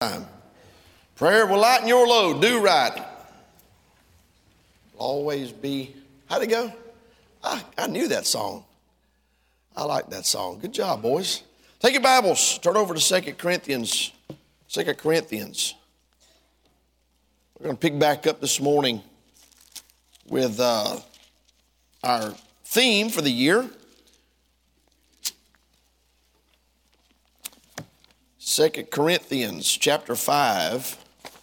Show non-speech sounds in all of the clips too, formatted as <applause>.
time. Prayer will lighten your load. Do right. Always be. How'd it go? I, I knew that song. I like that song. Good job, boys. Take your Bibles. Turn over to Second Corinthians. Second Corinthians. We're going to pick back up this morning with uh, our theme for the year. Second Corinthians chapter 5.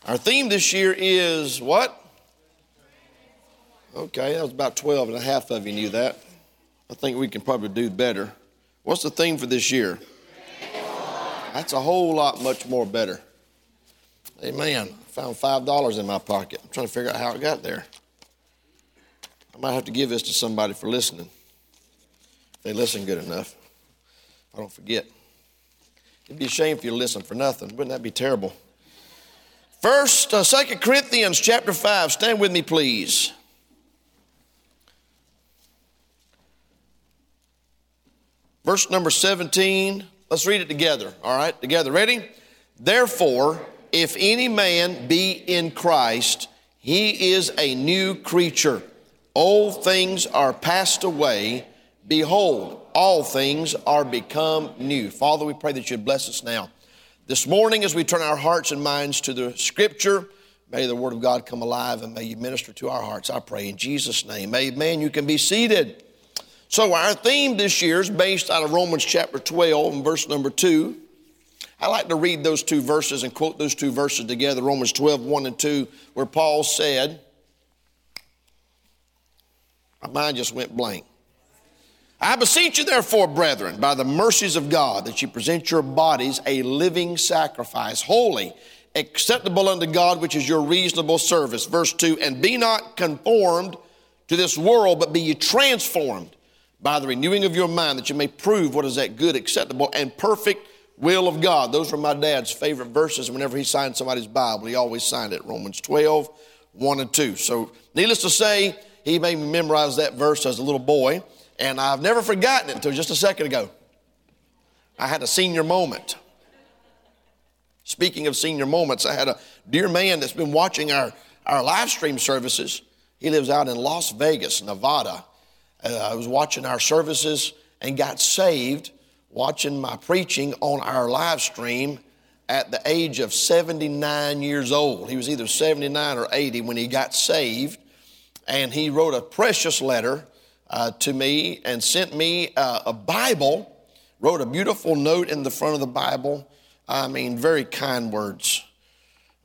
Our theme this year is what? Okay, that was about 12 and a half of you knew that. I think we can probably do better. What's the theme for this year? That's a whole lot much more better. Amen. Found $5 in my pocket. I'm trying to figure out how it got there. I might have to give this to somebody for listening. If they listen good enough. I don't forget. It'd be a shame if you listen for nothing. Wouldn't that be terrible? First, uh, Second Corinthians chapter 5. Stand with me, please. Verse number 17. Let's read it together. All right, together. Ready? Therefore, if any man be in Christ, he is a new creature. Old things are passed away. Behold, all things are become new. Father, we pray that you'd bless us now. This morning, as we turn our hearts and minds to the Scripture, may the Word of God come alive and may you minister to our hearts. I pray in Jesus' name. Amen. You can be seated. So, our theme this year is based out of Romans chapter 12 and verse number 2. I like to read those two verses and quote those two verses together Romans 12, 1 and 2, where Paul said, My mind just went blank. I beseech you, therefore, brethren, by the mercies of God, that you present your bodies a living sacrifice, holy, acceptable unto God, which is your reasonable service. Verse 2 And be not conformed to this world, but be ye transformed by the renewing of your mind, that you may prove what is that good, acceptable, and perfect will of God. Those were my dad's favorite verses. Whenever he signed somebody's Bible, he always signed it Romans 12, 1 and 2. So, needless to say, he made me memorize that verse as a little boy. And I've never forgotten it until just a second ago. I had a senior moment. Speaking of senior moments, I had a dear man that's been watching our, our live stream services. He lives out in Las Vegas, Nevada. Uh, I was watching our services and got saved watching my preaching on our live stream at the age of 79 years old. He was either 79 or 80 when he got saved, and he wrote a precious letter uh, to me and sent me uh, a Bible, wrote a beautiful note in the front of the Bible. I mean, very kind words.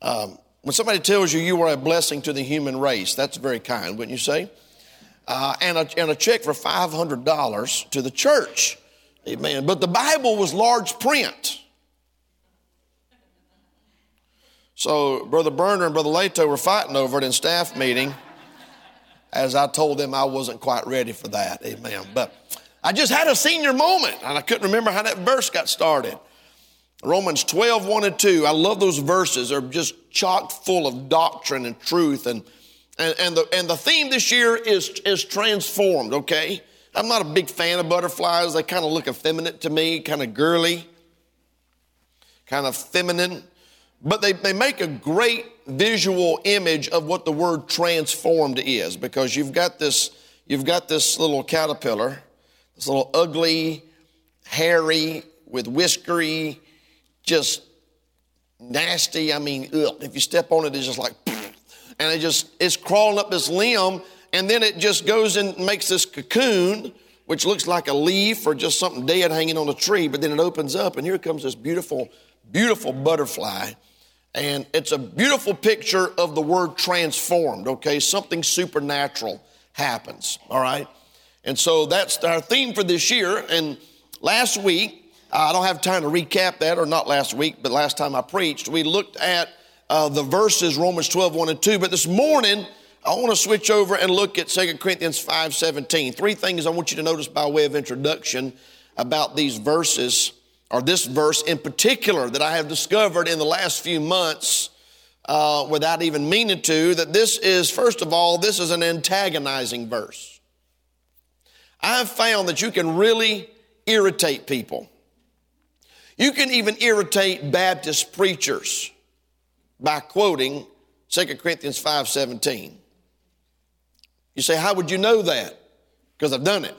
Um, when somebody tells you you are a blessing to the human race, that's very kind, wouldn't you say? Uh, and, a, and a check for $500 to the church. Amen. But the Bible was large print. So Brother Burner and Brother Lato were fighting over it in staff meeting as I told them I wasn't quite ready for that. Amen. But I just had a senior moment and I couldn't remember how that verse got started. Romans 12, 1 and 2. I love those verses. They're just chock full of doctrine and truth. And, and, and, the, and the theme this year is, is transformed, okay? I'm not a big fan of butterflies. They kind of look effeminate to me, kind of girly, kind of feminine. But they, they make a great visual image of what the word transformed is because you've got this, you've got this little caterpillar, this little ugly, hairy, with whiskery, just nasty. I mean, ugh. if you step on it, it's just like, and it just, it's crawling up this limb, and then it just goes and makes this cocoon, which looks like a leaf or just something dead hanging on a tree, but then it opens up, and here comes this beautiful, beautiful butterfly and it's a beautiful picture of the word transformed, okay? Something supernatural happens, all right? And so that's our theme for this year. And last week, I don't have time to recap that, or not last week, but last time I preached, we looked at uh, the verses Romans 12, 1 and 2. But this morning, I want to switch over and look at 2 Corinthians 5, 17. Three things I want you to notice by way of introduction about these verses or this verse in particular that I have discovered in the last few months uh, without even meaning to, that this is, first of all, this is an antagonizing verse. I have found that you can really irritate people. You can even irritate Baptist preachers. by quoting 2 Corinthians 5:17. You say, how would you know that? Because I've done it.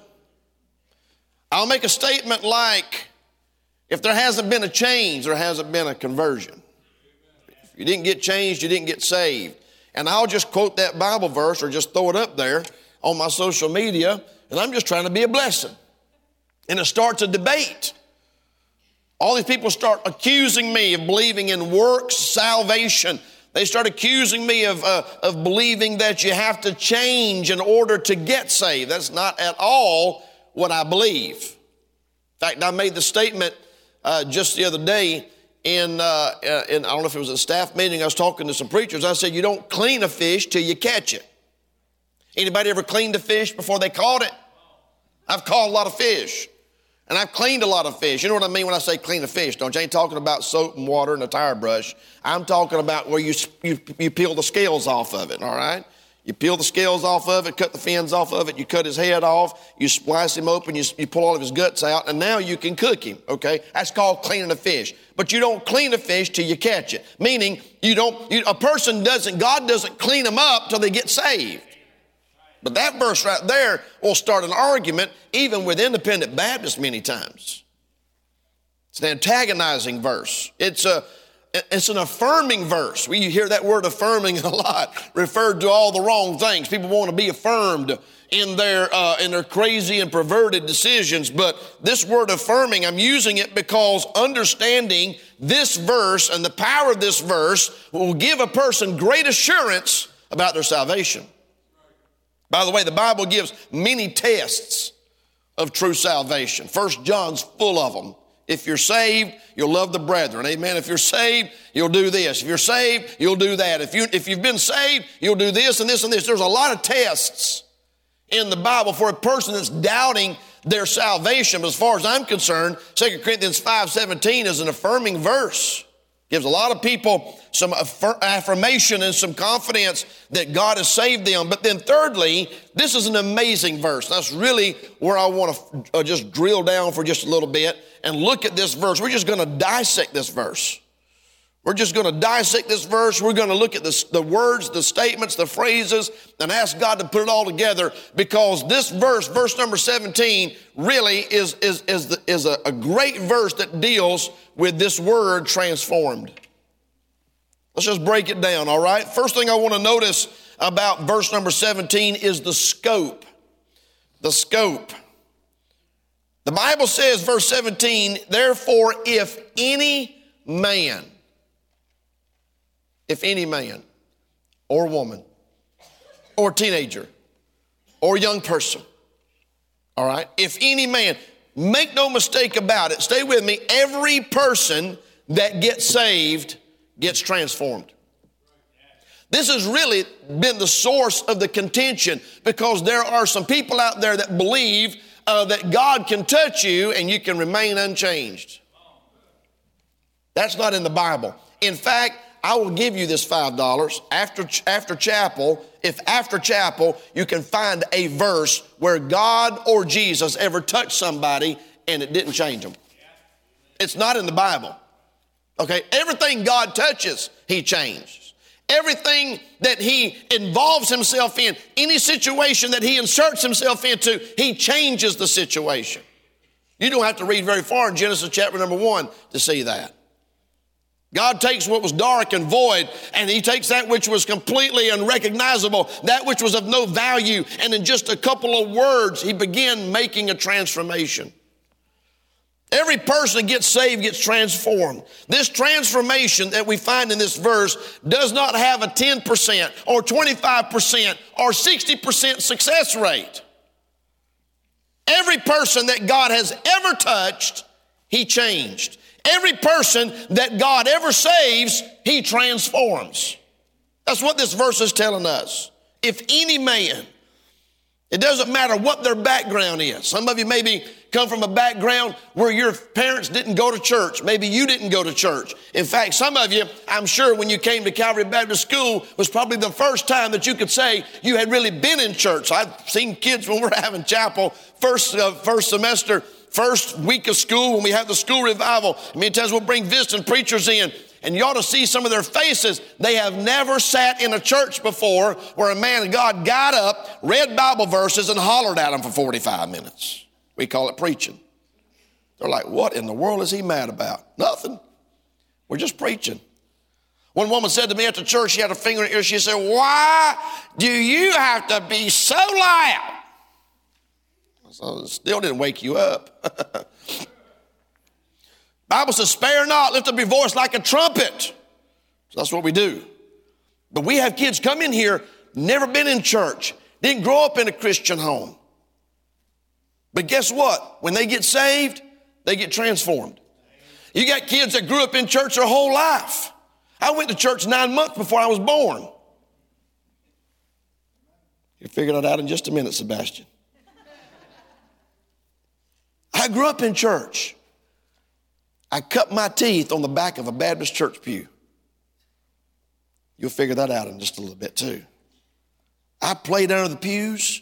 I'll make a statement like, if there hasn't been a change, there hasn't been a conversion. If you didn't get changed, you didn't get saved. And I'll just quote that Bible verse or just throw it up there on my social media, and I'm just trying to be a blessing. And it starts a debate. All these people start accusing me of believing in works salvation. They start accusing me of, uh, of believing that you have to change in order to get saved. That's not at all what I believe. In fact, I made the statement uh, just the other day in, uh, in, I don't know if it was a staff meeting, I was talking to some preachers. I said, You don't clean a fish till you catch it. Anybody ever cleaned a fish before they caught it? I've caught a lot of fish. And I've cleaned a lot of fish. You know what I mean when I say clean a fish, don't you? I ain't talking about soap and water and a tire brush. I'm talking about where you, you, you peel the scales off of it, all right? You peel the scales off of it, cut the fins off of it, you cut his head off, you splice him open, you, you pull all of his guts out, and now you can cook him, okay? That's called cleaning a fish. But you don't clean a fish till you catch it. Meaning, you don't, you, a person doesn't, God doesn't clean them up till they get saved. But that verse right there will start an argument even with independent Baptists many times. It's an antagonizing verse. It's a it's an affirming verse. We hear that word affirming <laughs> a lot, referred to all the wrong things. People want to be affirmed in their uh, in their crazy and perverted decisions. But this word affirming, I'm using it because understanding this verse and the power of this verse will give a person great assurance about their salvation. By the way, the Bible gives many tests of true salvation. First John's full of them. If you're saved, you'll love the brethren. Amen. If you're saved, you'll do this. If you're saved, you'll do that. If, you, if you've been saved, you'll do this and this and this. There's a lot of tests in the Bible for a person that's doubting their salvation. But as far as I'm concerned, 2 Corinthians 5.17 is an affirming verse. Gives a lot of people some affirmation and some confidence that God has saved them. But then, thirdly, this is an amazing verse. That's really where I want to uh, just drill down for just a little bit and look at this verse. We're just going to dissect this verse. We're just going to dissect this verse. We're going to look at the, the words, the statements, the phrases, and ask God to put it all together because this verse, verse number 17, really is, is, is, the, is a, a great verse that deals with this word transformed. Let's just break it down, all right? First thing I want to notice about verse number 17 is the scope. The scope. The Bible says, verse 17, therefore, if any man, if any man or woman or teenager or young person, all right, if any man, make no mistake about it, stay with me, every person that gets saved gets transformed. This has really been the source of the contention because there are some people out there that believe uh, that God can touch you and you can remain unchanged. That's not in the Bible. In fact, I will give you this $5 after, after chapel. If after chapel you can find a verse where God or Jesus ever touched somebody and it didn't change them. It's not in the Bible. Okay, everything God touches, He changes. Everything that He involves Himself in, any situation that He inserts Himself into, He changes the situation. You don't have to read very far in Genesis chapter number one to see that. God takes what was dark and void, and He takes that which was completely unrecognizable, that which was of no value, and in just a couple of words, He began making a transformation. Every person that gets saved gets transformed. This transformation that we find in this verse does not have a 10% or 25% or 60% success rate. Every person that God has ever touched, He changed. Every person that God ever saves, He transforms. That's what this verse is telling us. If any man, it doesn't matter what their background is. Some of you maybe come from a background where your parents didn't go to church. Maybe you didn't go to church. In fact, some of you, I'm sure when you came to Calvary Baptist School was probably the first time that you could say you had really been in church. I've seen kids when we're <laughs> having chapel first, uh, first semester, first week of school when we have the school revival. Many times we'll bring visiting preachers in and you ought to see some of their faces. They have never sat in a church before where a man of God got up, read Bible verses, and hollered at them for 45 minutes. We call it preaching. They're like, what in the world is he mad about? Nothing. We're just preaching. One woman said to me at the church, she had a finger in her ear, she said, Why do you have to be so loud? So still didn't wake you up. <laughs> Bible says, spare not, lift up your voice like a trumpet. So that's what we do. But we have kids come in here, never been in church, didn't grow up in a Christian home. But guess what? When they get saved, they get transformed. You got kids that grew up in church their whole life. I went to church nine months before I was born. You'll figure that out in just a minute, Sebastian. I grew up in church. I cut my teeth on the back of a Baptist church pew. You'll figure that out in just a little bit too. I played under the pews,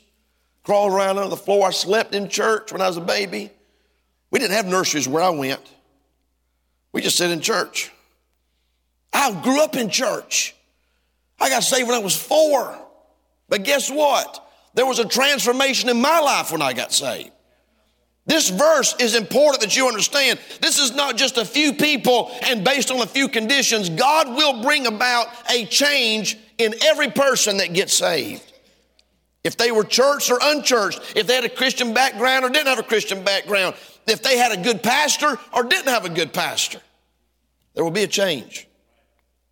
crawled around under the floor. I slept in church when I was a baby. We didn't have nurseries where I went. We just sat in church. I grew up in church. I got saved when I was four. But guess what? There was a transformation in my life when I got saved. This verse is important that you understand. This is not just a few people and based on a few conditions. God will bring about a change in every person that gets saved. If they were churched or unchurched, if they had a Christian background or didn't have a Christian background, if they had a good pastor or didn't have a good pastor, there will be a change.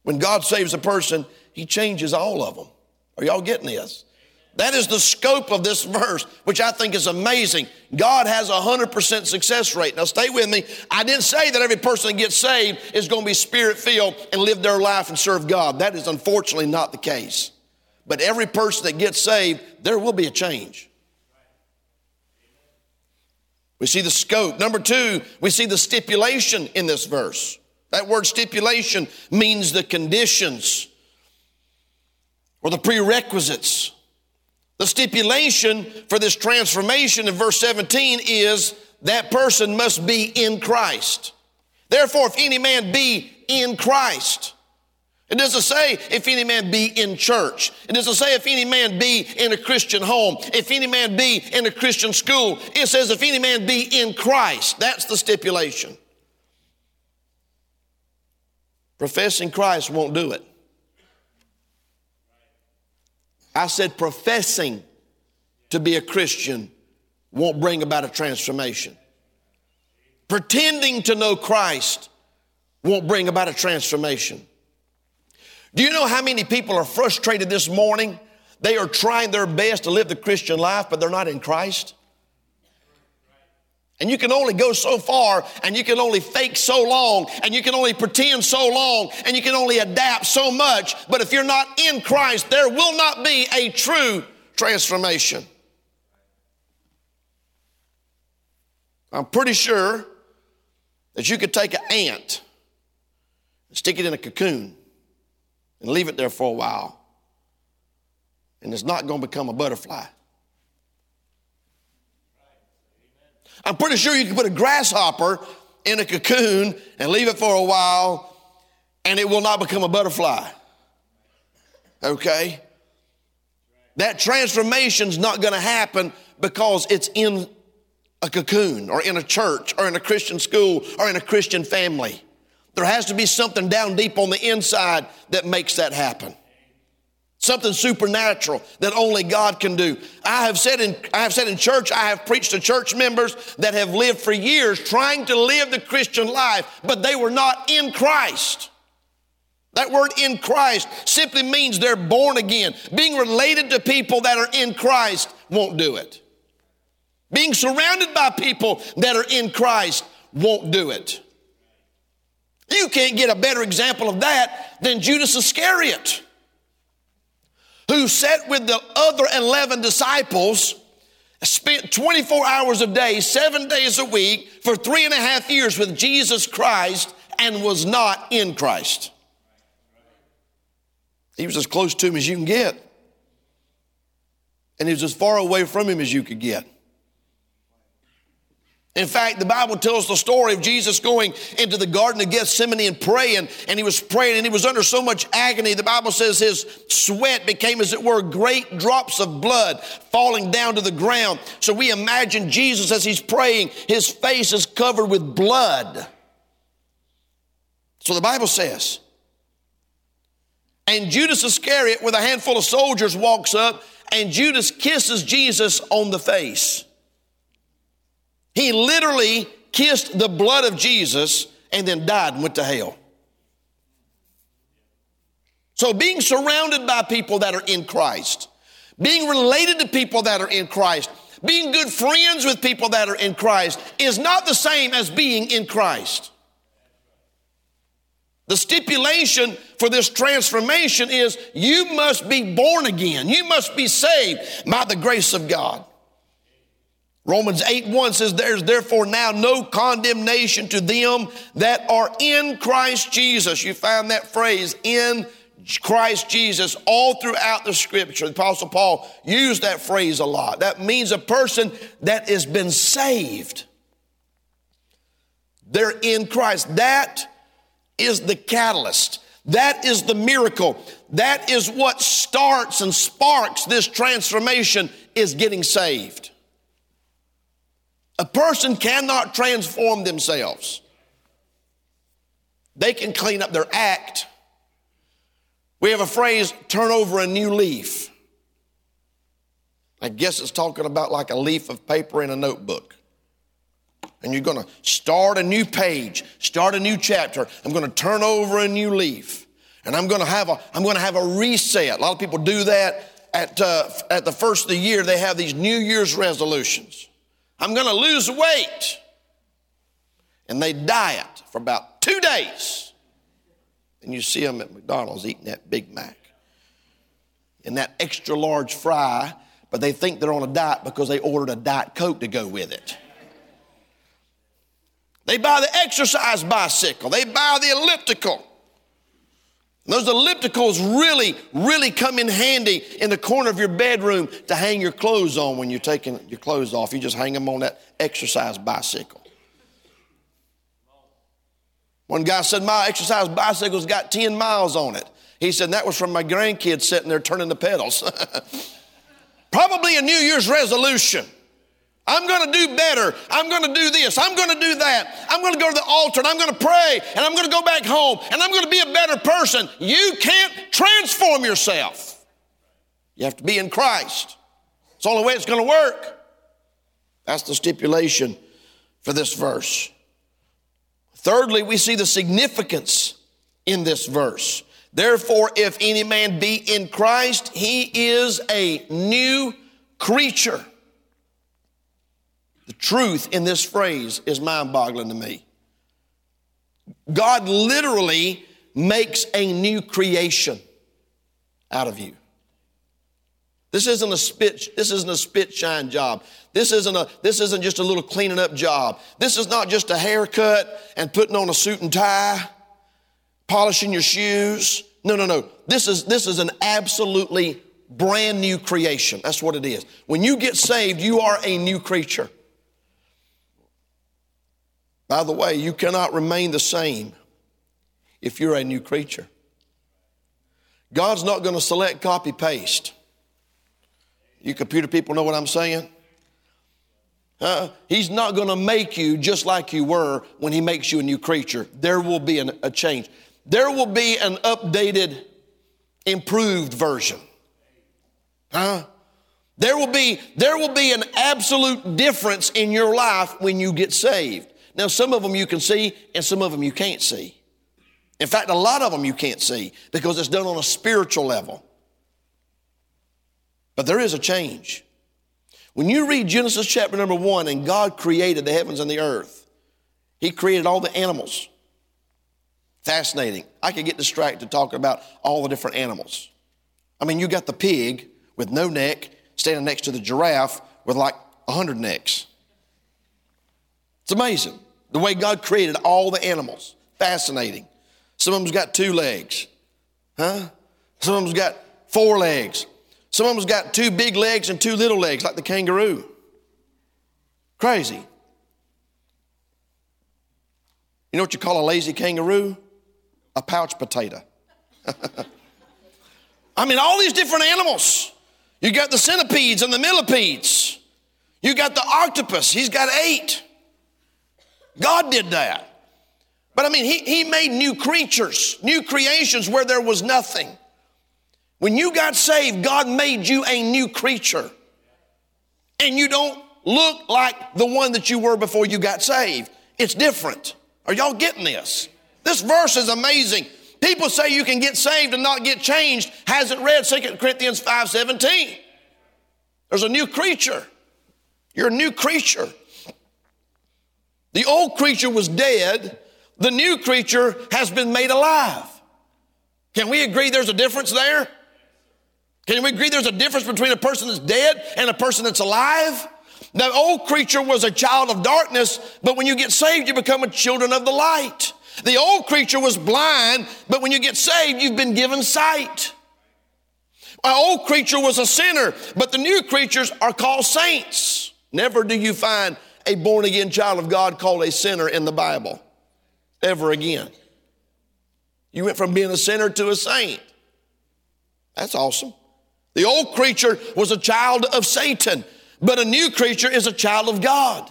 When God saves a person, He changes all of them. Are y'all getting this? That is the scope of this verse, which I think is amazing. God has a 100% success rate. Now, stay with me. I didn't say that every person that gets saved is going to be spirit filled and live their life and serve God. That is unfortunately not the case. But every person that gets saved, there will be a change. We see the scope. Number two, we see the stipulation in this verse. That word stipulation means the conditions or the prerequisites. The stipulation for this transformation in verse 17 is that person must be in Christ. Therefore, if any man be in Christ, it doesn't say if any man be in church. It doesn't say if any man be in a Christian home, if any man be in a Christian school. It says if any man be in Christ. That's the stipulation. Professing Christ won't do it. I said professing to be a Christian won't bring about a transformation. Pretending to know Christ won't bring about a transformation. Do you know how many people are frustrated this morning? They are trying their best to live the Christian life, but they're not in Christ. And you can only go so far, and you can only fake so long, and you can only pretend so long, and you can only adapt so much. But if you're not in Christ, there will not be a true transformation. I'm pretty sure that you could take an ant and stick it in a cocoon and leave it there for a while, and it's not going to become a butterfly. I'm pretty sure you can put a grasshopper in a cocoon and leave it for a while and it will not become a butterfly. Okay? That transformation's not going to happen because it's in a cocoon or in a church or in a Christian school or in a Christian family. There has to be something down deep on the inside that makes that happen. Something supernatural that only God can do. I have said in I have said in church, I have preached to church members that have lived for years trying to live the Christian life, but they were not in Christ. That word in Christ simply means they're born again. Being related to people that are in Christ won't do it. Being surrounded by people that are in Christ won't do it. You can't get a better example of that than Judas Iscariot who sat with the other 11 disciples, spent 24 hours a day, seven days a week, for three and a half years with Jesus Christ and was not in Christ. He was as close to him as you can get. And he was as far away from him as you could get. In fact, the Bible tells the story of Jesus going into the Garden of Gethsemane and praying, and he was praying, and he was under so much agony. The Bible says his sweat became, as it were, great drops of blood falling down to the ground. So we imagine Jesus as he's praying, his face is covered with blood. So the Bible says. And Judas Iscariot, with a handful of soldiers, walks up, and Judas kisses Jesus on the face. He literally kissed the blood of Jesus and then died and went to hell. So, being surrounded by people that are in Christ, being related to people that are in Christ, being good friends with people that are in Christ is not the same as being in Christ. The stipulation for this transformation is you must be born again. You must be saved by the grace of God. Romans 8 1 says, There's therefore now no condemnation to them that are in Christ Jesus. You find that phrase, in Christ Jesus, all throughout the scripture. The Apostle Paul used that phrase a lot. That means a person that has been saved. They're in Christ. That is the catalyst. That is the miracle. That is what starts and sparks this transformation is getting saved. A person cannot transform themselves. They can clean up their act. We have a phrase, turn over a new leaf. I guess it's talking about like a leaf of paper in a notebook. And you're going to start a new page, start a new chapter. I'm going to turn over a new leaf. And I'm going to have a, I'm going to have a reset. A lot of people do that at, uh, at the first of the year. They have these New Year's resolutions. I'm going to lose weight. And they diet for about two days. And you see them at McDonald's eating that Big Mac and that extra large fry, but they think they're on a diet because they ordered a Diet Coke to go with it. They buy the exercise bicycle, they buy the elliptical. Those ellipticals really, really come in handy in the corner of your bedroom to hang your clothes on when you're taking your clothes off. You just hang them on that exercise bicycle. One guy said, My exercise bicycle's got 10 miles on it. He said, That was from my grandkids sitting there turning the pedals. <laughs> Probably a New Year's resolution. I'm going to do better. I'm going to do this. I'm going to do that. I'm going to go to the altar and I'm going to pray and I'm going to go back home and I'm going to be a better person. You can't transform yourself. You have to be in Christ. It's the only way it's going to work. That's the stipulation for this verse. Thirdly, we see the significance in this verse. Therefore, if any man be in Christ, he is a new creature. Truth in this phrase is mind boggling to me. God literally makes a new creation out of you. This isn't a spit, this isn't a spit shine job. This isn't a this isn't just a little cleaning up job. This is not just a haircut and putting on a suit and tie, polishing your shoes. No, no, no. This is this is an absolutely brand new creation. That's what it is. When you get saved, you are a new creature. By the way, you cannot remain the same if you're a new creature. God's not going to select copy paste. You computer people know what I'm saying? Uh, he's not going to make you just like you were when he makes you a new creature. There will be an, a change. There will be an updated, improved version. Huh? There will be, there will be an absolute difference in your life when you get saved. Now, some of them you can see and some of them you can't see. In fact, a lot of them you can't see because it's done on a spiritual level. But there is a change. When you read Genesis chapter number one and God created the heavens and the earth, He created all the animals. Fascinating. I could get distracted talking about all the different animals. I mean, you got the pig with no neck standing next to the giraffe with like a hundred necks. It's amazing. The way God created all the animals. Fascinating. Some of them's got two legs. Huh? Some of them's got four legs. Some of them's got two big legs and two little legs, like the kangaroo. Crazy. You know what you call a lazy kangaroo? A pouch potato. <laughs> I mean, all these different animals. You got the centipedes and the millipedes. You got the octopus. He's got eight. God did that. But I mean, he, he made new creatures, new creations where there was nothing. When you got saved, God made you a new creature. And you don't look like the one that you were before you got saved. It's different. Are y'all getting this? This verse is amazing. People say you can get saved and not get changed. Hasn't read 2 Corinthians 5:17. There's a new creature. You're a new creature. The old creature was dead, the new creature has been made alive. Can we agree there's a difference there? Can we agree there's a difference between a person that's dead and a person that's alive? The old creature was a child of darkness, but when you get saved, you become a children of the light. The old creature was blind, but when you get saved, you've been given sight. Our old creature was a sinner, but the new creatures are called saints. Never do you find a born again child of God called a sinner in the Bible ever again. You went from being a sinner to a saint. That's awesome. The old creature was a child of Satan, but a new creature is a child of God.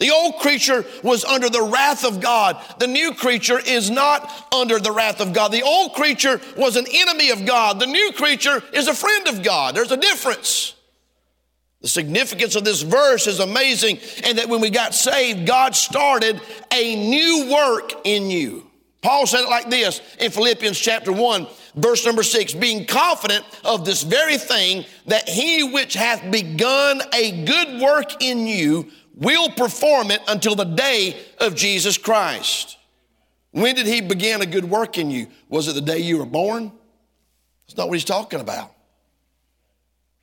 The old creature was under the wrath of God. The new creature is not under the wrath of God. The old creature was an enemy of God. The new creature is a friend of God. There's a difference. The significance of this verse is amazing, and that when we got saved, God started a new work in you. Paul said it like this in Philippians chapter 1, verse number 6 being confident of this very thing, that he which hath begun a good work in you will perform it until the day of Jesus Christ. When did he begin a good work in you? Was it the day you were born? That's not what he's talking about.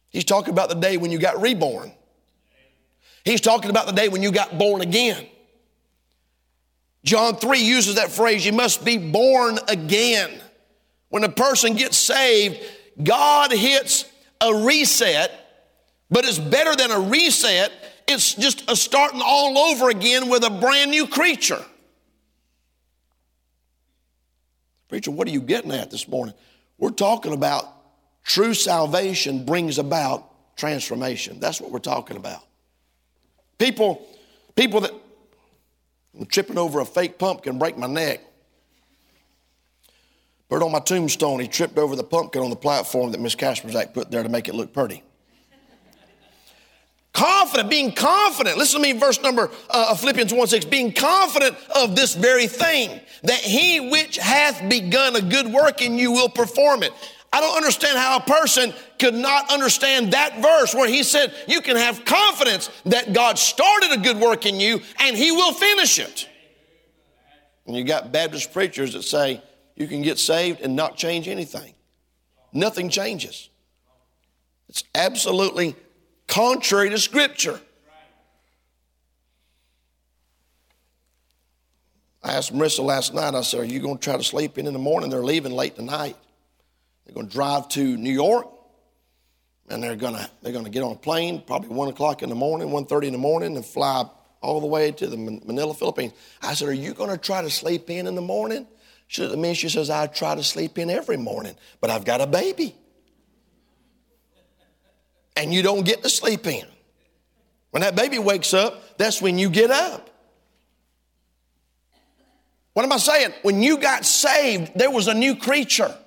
He's talking about the day when you got reborn. He's talking about the day when you got born again. John 3 uses that phrase, you must be born again. When a person gets saved, God hits a reset, but it's better than a reset. It's just a starting all over again with a brand new creature. Preacher, what are you getting at this morning? We're talking about True salvation brings about transformation. That's what we're talking about. People, people that I'm tripping over a fake pumpkin break my neck. But on my tombstone, he tripped over the pumpkin on the platform that Miss Kasperzak put there to make it look pretty. confident, being confident. Listen to me, verse number uh, Philippians 1 6. Being confident of this very thing, that he which hath begun a good work in you will perform it. I don't understand how a person could not understand that verse where he said, You can have confidence that God started a good work in you and he will finish it. And you got Baptist preachers that say you can get saved and not change anything, nothing changes. It's absolutely contrary to Scripture. I asked Marissa last night, I said, Are you going to try to sleep in in the morning? They're leaving late tonight. They're going to drive to New York, and they're going to they're going to get on a plane probably one o'clock in the morning, 1.30 in the morning, and fly all the way to the Manila, Philippines. I said, "Are you going to try to sleep in in the morning?" She said, "Me." She says, "I try to sleep in every morning, but I've got a baby, and you don't get to sleep in. When that baby wakes up, that's when you get up." What am I saying? When you got saved, there was a new creature.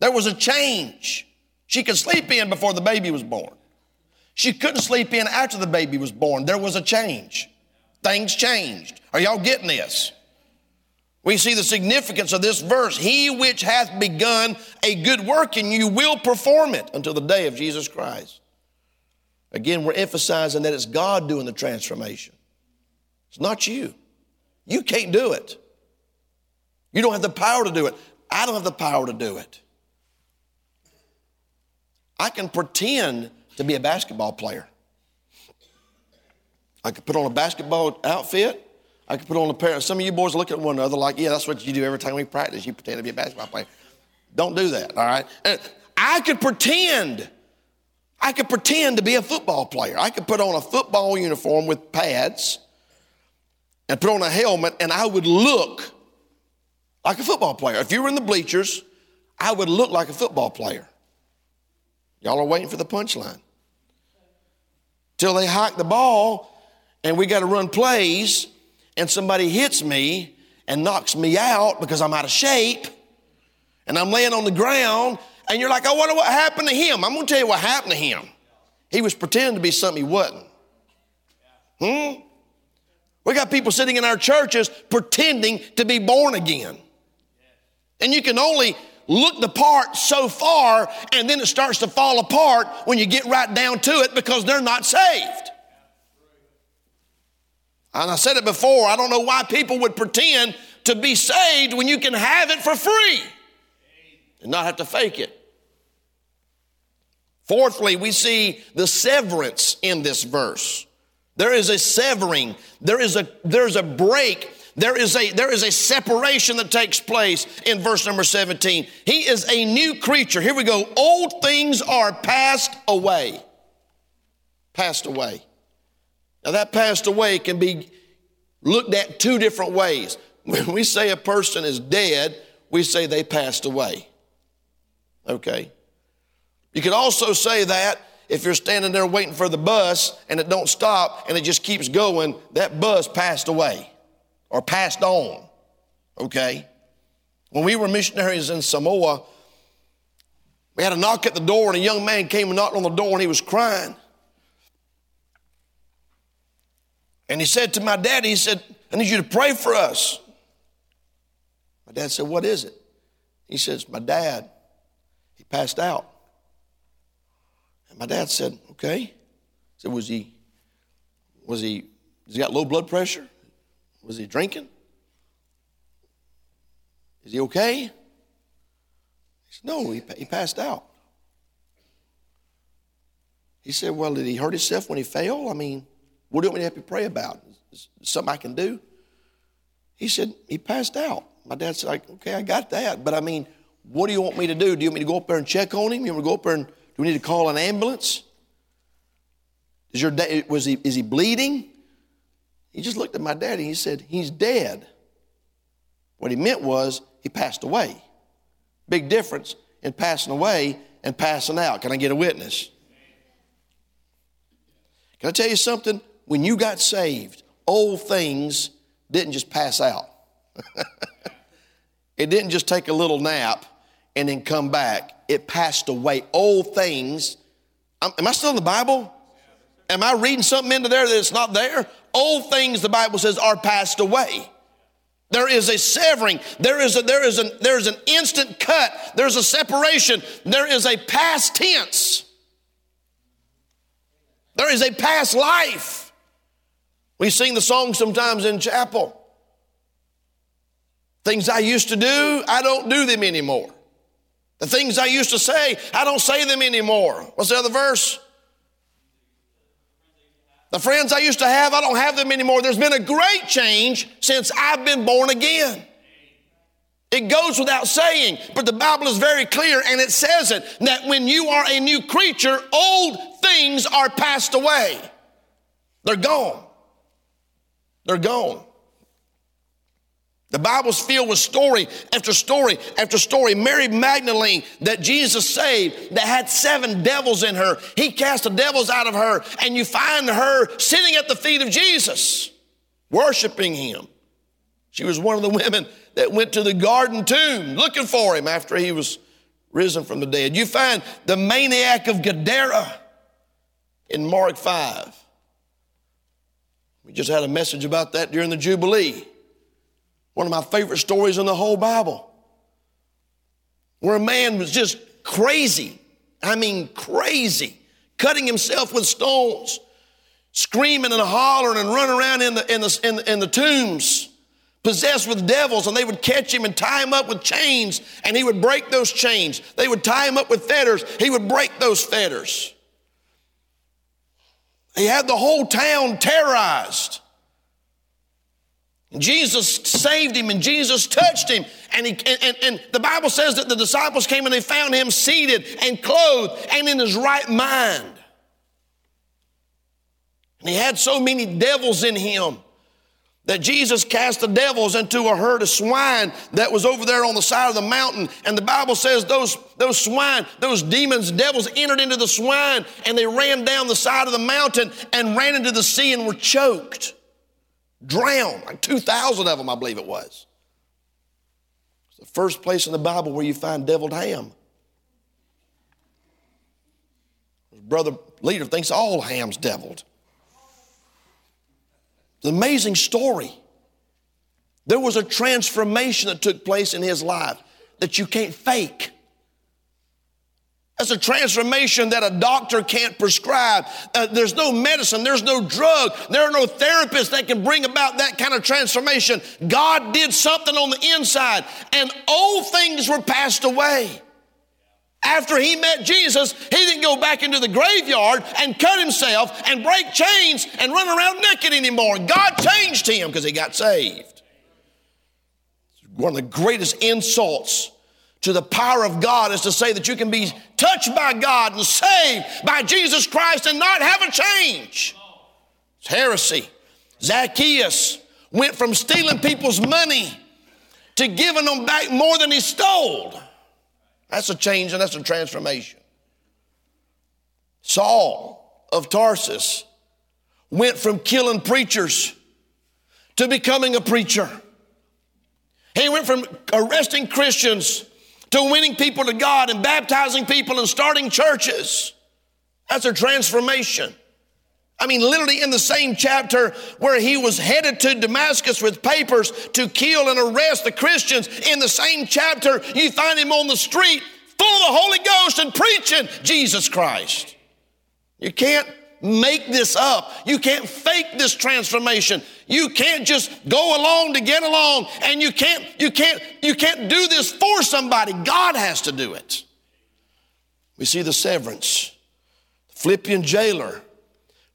There was a change. She could sleep in before the baby was born. She couldn't sleep in after the baby was born. There was a change. Things changed. Are y'all getting this? We see the significance of this verse. He which hath begun a good work in you will perform it until the day of Jesus Christ. Again, we're emphasizing that it's God doing the transformation. It's not you. You can't do it. You don't have the power to do it. I don't have the power to do it. I can pretend to be a basketball player. I could put on a basketball outfit. I could put on a pair. Some of you boys look at one another like, yeah, that's what you do every time we practice. You pretend to be a basketball player. Don't do that, all right? And I could pretend. I could pretend to be a football player. I could put on a football uniform with pads and put on a helmet, and I would look like a football player. If you were in the bleachers, I would look like a football player. Y'all are waiting for the punchline. Till they hike the ball, and we got to run plays, and somebody hits me and knocks me out because I'm out of shape, and I'm laying on the ground, and you're like, I wonder what happened to him. I'm going to tell you what happened to him. He was pretending to be something he wasn't. Hmm? We got people sitting in our churches pretending to be born again. And you can only look the part so far, and then it starts to fall apart when you get right down to it because they're not saved. And I said it before, I don't know why people would pretend to be saved when you can have it for free and not have to fake it. Fourthly, we see the severance in this verse. There is a severing, there is a, there's a break, there is, a, there is a separation that takes place in verse number 17. He is a new creature. Here we go. Old things are passed away. Passed away. Now, that passed away can be looked at two different ways. <laughs> When we say a person is dead, we say they passed away. Okay? You could also say that if you're standing there waiting for the bus and it don't stop and it just keeps going, that bus passed away or passed on. Okay? When we were missionaries in Samoa, we had a knock at the door and a young man came and knocked on the door and he was crying. And he said to my dad, he said, I need you to pray for us. My dad said, What is it? He says, My dad, he passed out. And my dad said, okay. He said, was he, was he, has he got low blood pressure? Was he drinking? Is he okay? He said, no, he, he passed out. He said, well, did he hurt himself when he fell? I mean, what do you want me to help you pray about? Is, something I can do? He said, he passed out. My dad said, like, okay, I got that. But I mean, what do you want me to do? Do you want me to go up there and check on him? You want me to go up there and do we need to call an ambulance? Is your da- was he, is he bleeding? He just looked at my daddy and he said, He's dead. What he meant was he passed away. Big difference in passing away and passing out. Can I get a witness? Can I tell you something? When you got saved, old things didn't just pass out. <laughs> it didn't just take a little nap and then come back it passed away. Old things. Am I still in the Bible? Am I reading something into there that's not there? Old things, the Bible says, are passed away. There is a severing. There is a, there is an, there is an instant cut. There's a separation. There is a past tense. There is a past life. We sing the song sometimes in chapel. Things I used to do, I don't do them anymore. The things I used to say, I don't say them anymore. What's the other verse? The friends I used to have, I don't have them anymore. There's been a great change since I've been born again. It goes without saying, but the Bible is very clear and it says it that when you are a new creature, old things are passed away. They're gone. They're gone. The Bible's filled with story after story after story. Mary Magdalene that Jesus saved that had seven devils in her. He cast the devils out of her, and you find her sitting at the feet of Jesus, worshiping him. She was one of the women that went to the garden tomb looking for him after he was risen from the dead. You find the maniac of Gadara in Mark 5. We just had a message about that during the Jubilee. One of my favorite stories in the whole Bible. Where a man was just crazy. I mean, crazy. Cutting himself with stones, screaming and hollering and running around in the, in the, in the, in the tombs possessed with devils, and they would catch him and tie him up with chains, and he would break those chains. They would tie him up with fetters, he would break those fetters. He had the whole town terrorized. Jesus saved him and Jesus touched him. And, he, and, and, the Bible says that the disciples came and they found him seated and clothed and in his right mind. And he had so many devils in him that Jesus cast the devils into a herd of swine that was over there on the side of the mountain. And the Bible says those, those swine, those demons, devils entered into the swine and they ran down the side of the mountain and ran into the sea and were choked, drowned. Like 2,000 of them, I believe it was. It's the first place in the Bible where you find deviled ham. Brother leader thinks all ham's deviled. It's an amazing story. There was a transformation that took place in his life that you can't fake. That's a transformation that a doctor can't prescribe. Uh, there's no medicine, there's no drug, there are no therapists that can bring about that kind of transformation. God did something on the inside, and old things were passed away. After he met Jesus, he didn't go back into the graveyard and cut himself and break chains and run around naked anymore. God changed him because he got saved. One of the greatest insults to the power of God is to say that you can be touched by God and saved by Jesus Christ and not have a change. It's heresy. Zacchaeus went from stealing people's money to giving them back more than he stole. That's a change and that's a transformation. Saul of Tarsus went from killing preachers to becoming a preacher. He went from arresting Christians to winning people to God and baptizing people and starting churches. That's a transformation. I mean, literally in the same chapter where he was headed to Damascus with papers to kill and arrest the Christians, in the same chapter, you find him on the street full of the Holy Ghost and preaching Jesus Christ. You can't make this up. You can't fake this transformation. You can't just go along to get along and you can't you can't you can't do this for somebody. God has to do it. We see the severance. The Philippian jailer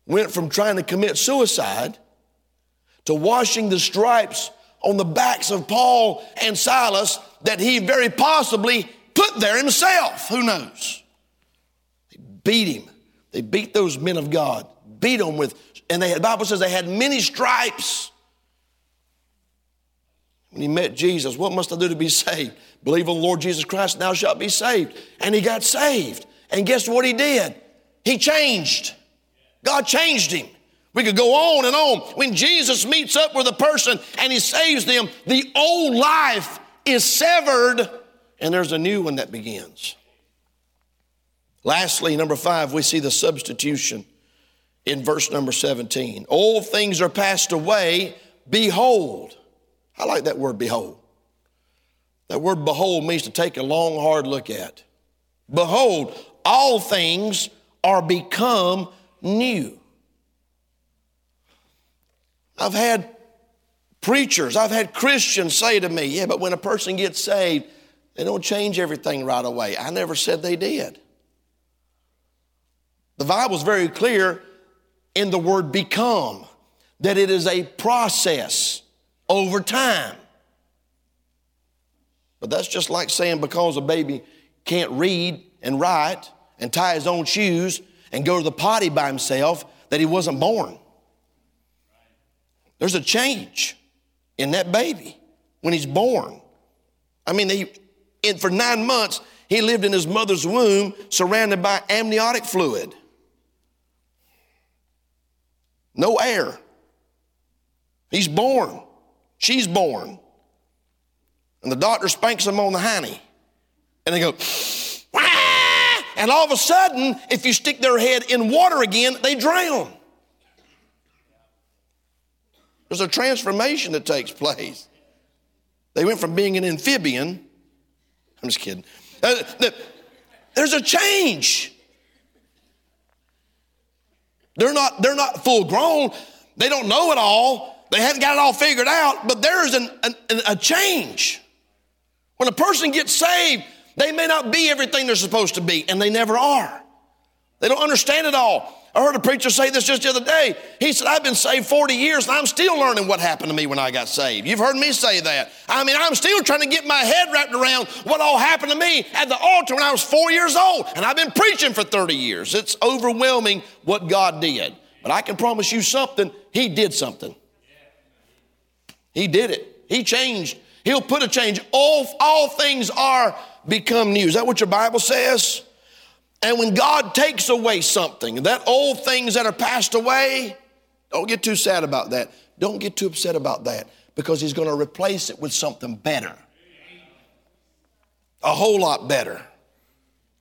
went from trying to commit suicide to washing the stripes on the backs of Paul and Silas that he very possibly put there himself. Who knows? They beat him. They beat those men of God, beat them with, and they, the Bible says they had many stripes. When he met Jesus, what must I do to be saved? Believe on the Lord Jesus Christ, and thou shalt be saved. And he got saved. And guess what he did? He changed. God changed him. We could go on and on. When Jesus meets up with a person and he saves them, the old life is severed and there's a new one that begins. Lastly, number five, we see the substitution in verse number 17. All things are passed away, behold. I like that word, behold. That word behold means to take a long, hard look at. Behold, all things are become new. I've had preachers, I've had Christians say to me, yeah, but when a person gets saved, they don't change everything right away. I never said they did. The Bible's very clear in the word become that it is a process over time. But that's just like saying because a baby can't read and write and tie his own shoes and go to the potty by himself that he wasn't born. There's a change in that baby when he's born. I mean, for nine months, he lived in his mother's womb surrounded by amniotic fluid. No air. He's born. She's born. And the doctor spanks him on the hiney. And they go, Wah! and all of a sudden, if you stick their head in water again, they drown. There's a transformation that takes place. They went from being an amphibian I'm just kidding. Uh, there's a change. They're not, they're not full grown. They don't know it all. They haven't got it all figured out, but there is an, an, a change. When a person gets saved, they may not be everything they're supposed to be, and they never are. They don't understand it all. I heard a preacher say this just the other day. He said, I've been saved 40 years and I'm still learning what happened to me when I got saved. You've heard me say that. I mean, I'm still trying to get my head wrapped around what all happened to me at the altar when I was four years old. And I've been preaching for 30 years. It's overwhelming what God did. But I can promise you something, He did something. He did it. He changed. He'll put a change. All, all things are become new. Is that what your Bible says? And when God takes away something, that old things that are passed away, don't get too sad about that. Don't get too upset about that because He's going to replace it with something better. A whole lot better.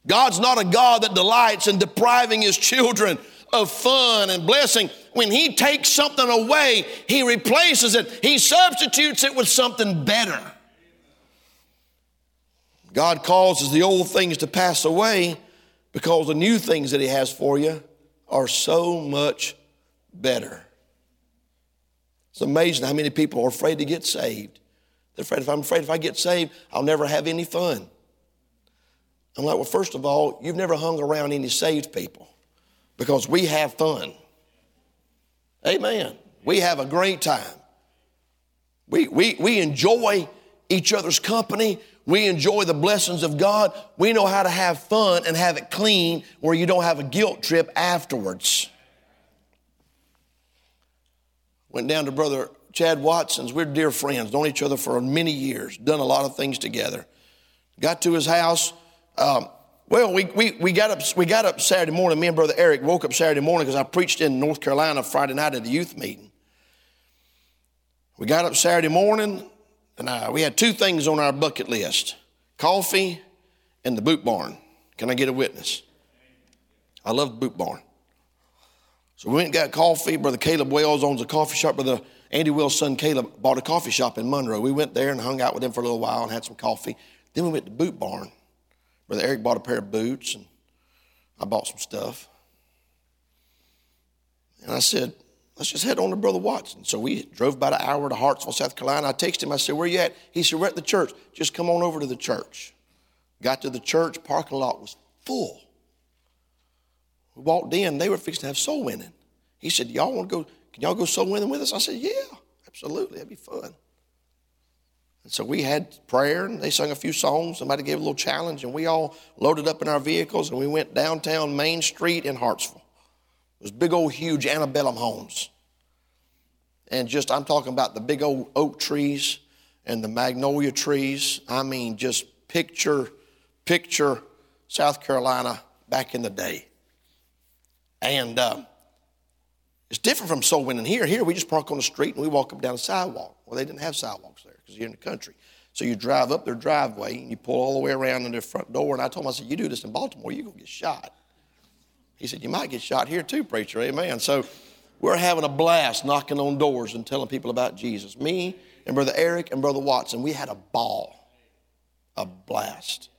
God's not a God that delights in depriving His children of fun and blessing. When He takes something away, He replaces it, He substitutes it with something better. God causes the old things to pass away because the new things that He has for you are so much better. It's amazing how many people are afraid to get saved. They're afraid if I'm afraid if I get saved, I'll never have any fun. I'm like, well, first of all, you've never hung around any saved people because we have fun. Amen. We have a great time. We, we, we enjoy each other's company. We enjoy the blessings of God. We know how to have fun and have it clean where you don't have a guilt trip afterwards. Went down to Brother Chad Watson's. We're dear friends, known each other for many years, done a lot of things together. Got to his house. Um, well, we, we, we, got up, we got up Saturday morning. Me and Brother Eric woke up Saturday morning because I preached in North Carolina Friday night at the youth meeting. We got up Saturday morning, and I, we had two things on our bucket list coffee and the boot barn. Can I get a witness? I love boot barn. So we went and got coffee. Brother Caleb Wells owns a coffee shop. Brother Andy Wells' son Caleb bought a coffee shop in Monroe. We went there and hung out with him for a little while and had some coffee. Then we went to Boot Barn. Brother Eric bought a pair of boots and I bought some stuff. And I said, let's just head on to Brother Watson. So we drove about an hour to Hartsville, South Carolina. I texted him. I said, where you at? He said, we're at the church. Just come on over to the church. Got to the church. Parking lot was full. We walked in. They were fixing to have soul winning. He said, y'all want to go, can y'all go soul winning with us? I said, yeah, absolutely. That'd be fun. And so we had prayer and they sung a few songs. Somebody gave a little challenge and we all loaded up in our vehicles and we went downtown Main Street in Hartsville. Was big old huge antebellum homes. And just, I'm talking about the big old oak trees and the magnolia trees. I mean, just picture, picture South Carolina back in the day. And uh, it's different from soul winning here. Here we just park on the street and we walk up down the sidewalk. Well, they didn't have sidewalks there because you're in the country. So you drive up their driveway and you pull all the way around in their front door. And I told him, I said, you do this in Baltimore, you're going to get shot. He said, you might get shot here too, preacher. Amen. So we're having a blast knocking on doors and telling people about Jesus. Me and Brother Eric and Brother Watson, we had a ball, a blast.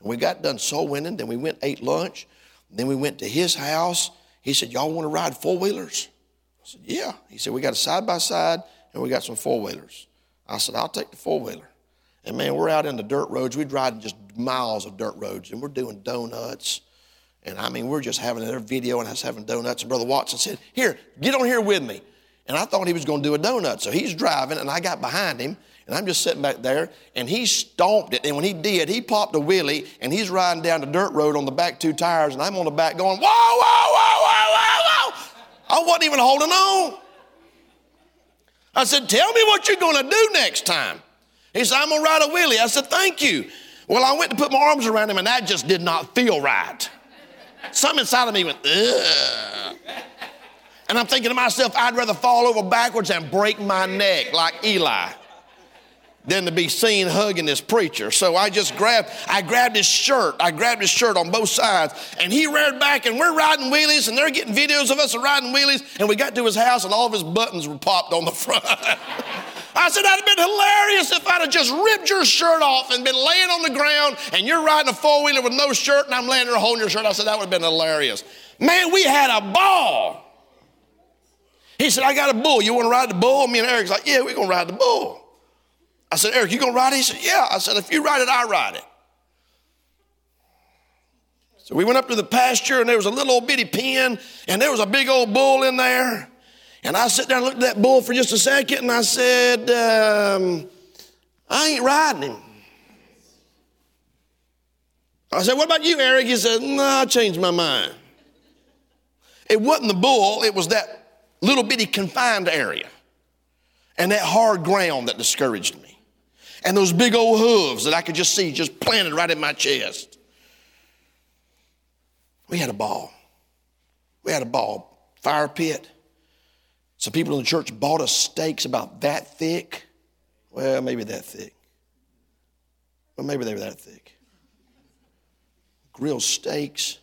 And we got done soul winning. Then we went, ate lunch. Then we went to his house. He said, y'all want to ride four wheelers? I said, yeah. He said, we got a side by side and we got some four wheelers. I said, I'll take the four wheeler. And man, we're out in the dirt roads. We'd ride just miles of dirt roads, and we're doing donuts. And I mean, we're just having a video and us having donuts. And Brother Watson said, Here, get on here with me. And I thought he was going to do a donut. So he's driving, and I got behind him, and I'm just sitting back there, and he stomped it. And when he did, he popped a wheelie, and he's riding down the dirt road on the back two tires, and I'm on the back going, Whoa, whoa, whoa, whoa, whoa, whoa. I wasn't even holding on. I said, Tell me what you're going to do next time. He said, I'm going to ride a wheelie. I said, Thank you. Well, I went to put my arms around him, and that just did not feel right. Something inside of me went, ugh. And I'm thinking to myself, I'd rather fall over backwards and break my neck like Eli than to be seen hugging this preacher. So I just grabbed, I grabbed his shirt. I grabbed his shirt on both sides. And he reared back and we're riding wheelies and they're getting videos of us riding wheelies. And we got to his house and all of his buttons were popped on the front. <laughs> I said, that'd have been hilarious if I'd have just ripped your shirt off and been laying on the ground and you're riding a four wheeler with no shirt and I'm laying there holding your shirt. I said, that would have been hilarious. Man, we had a ball. He said, I got a bull. You want to ride the bull? Me and Eric's like, yeah, we're going to ride the bull. I said, Eric, you gonna ride it? He said, Yeah. I said, if you ride it, I ride it. So we went up to the pasture and there was a little old bitty pen and there was a big old bull in there. And I sat there and looked at that bull for just a second and I said, um, I ain't riding him. I said, What about you, Eric? He said, No, I changed my mind. It wasn't the bull, it was that little bitty confined area. and that hard ground that discouraged me, and those big old hooves that I could just see just planted right in my chest. We had a ball. We had a ball. Fire pit. Some people in the church bought us steaks about that thick. Well, maybe that thick. Well, maybe they were that thick. Grilled steaks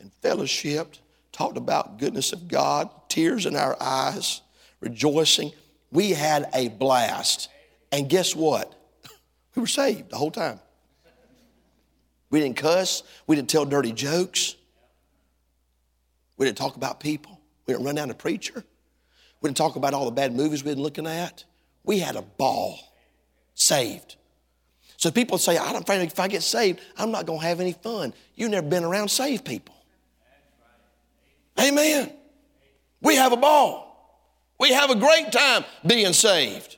and fellowshipped, talked about goodness of God, tears in our eyes, rejoicing. We had a blast. And guess what? <laughs> We were saved the whole time. We didn't cuss. We didn't tell dirty jokes. We didn't talk about people. We didn't run down a preacher. We didn't talk about all the bad movies we'd been looking at. We had a ball. Saved. So people say, I'm afraid if I get saved, I'm not going to have any fun. You've never been around saved people. Amen. We have a ball. We have a great time being saved.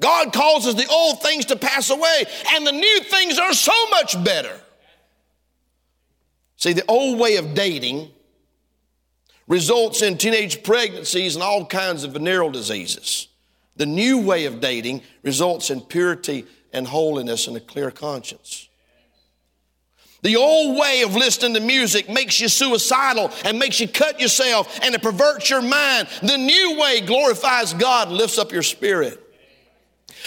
God causes the old things to pass away, and the new things are so much better. See, the old way of dating results in teenage pregnancies and all kinds of venereal diseases. The new way of dating results in purity and holiness and a clear conscience. The old way of listening to music makes you suicidal and makes you cut yourself and it perverts your mind. The new way glorifies God and lifts up your spirit.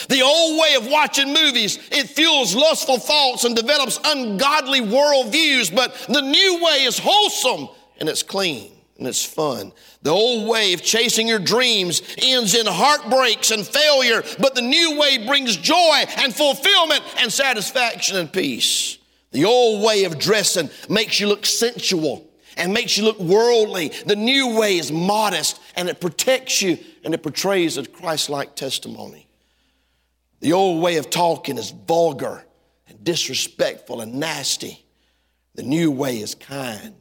The old way of watching movies, it fuels lustful thoughts and develops ungodly worldviews, but the new way is wholesome and it's clean and it's fun. The old way of chasing your dreams ends in heartbreaks and failure, but the new way brings joy and fulfillment and satisfaction and peace. The old way of dressing makes you look sensual and makes you look worldly. The new way is modest and it protects you and it portrays a Christ like testimony. The old way of talking is vulgar and disrespectful and nasty. The new way is kind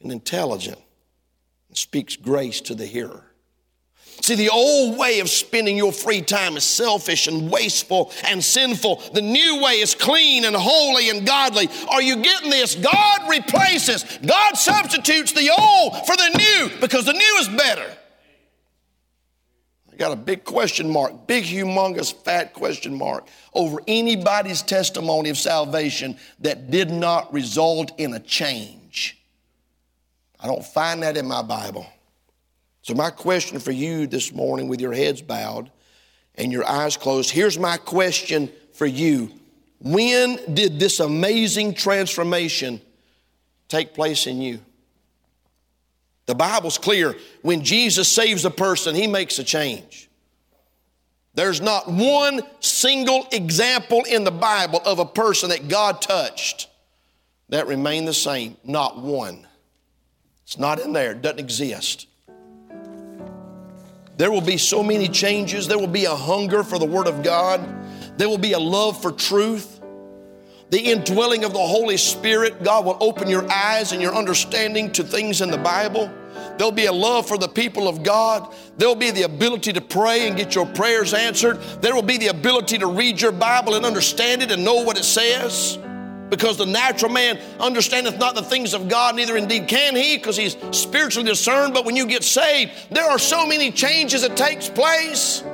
and intelligent speaks grace to the hearer. See, the old way of spending your free time is selfish and wasteful and sinful. The new way is clean and holy and godly. Are you getting this? God replaces, God substitutes the old for the new because the new is better. I got a big question mark, big, humongous, fat question mark over anybody's testimony of salvation that did not result in a change. I don't find that in my Bible. So, my question for you this morning, with your heads bowed and your eyes closed, here's my question for you. When did this amazing transformation take place in you? The Bible's clear. When Jesus saves a person, he makes a change. There's not one single example in the Bible of a person that God touched that remained the same. Not one. It's not in there, it doesn't exist. There will be so many changes. There will be a hunger for the Word of God. There will be a love for truth. The indwelling of the Holy Spirit, God will open your eyes and your understanding to things in the Bible. There'll be a love for the people of God. There'll be the ability to pray and get your prayers answered. There will be the ability to read your Bible and understand it and know what it says because the natural man understandeth not the things of God, neither indeed can he, because he's spiritually discerned. But when you get saved, there are so many changes that takes place.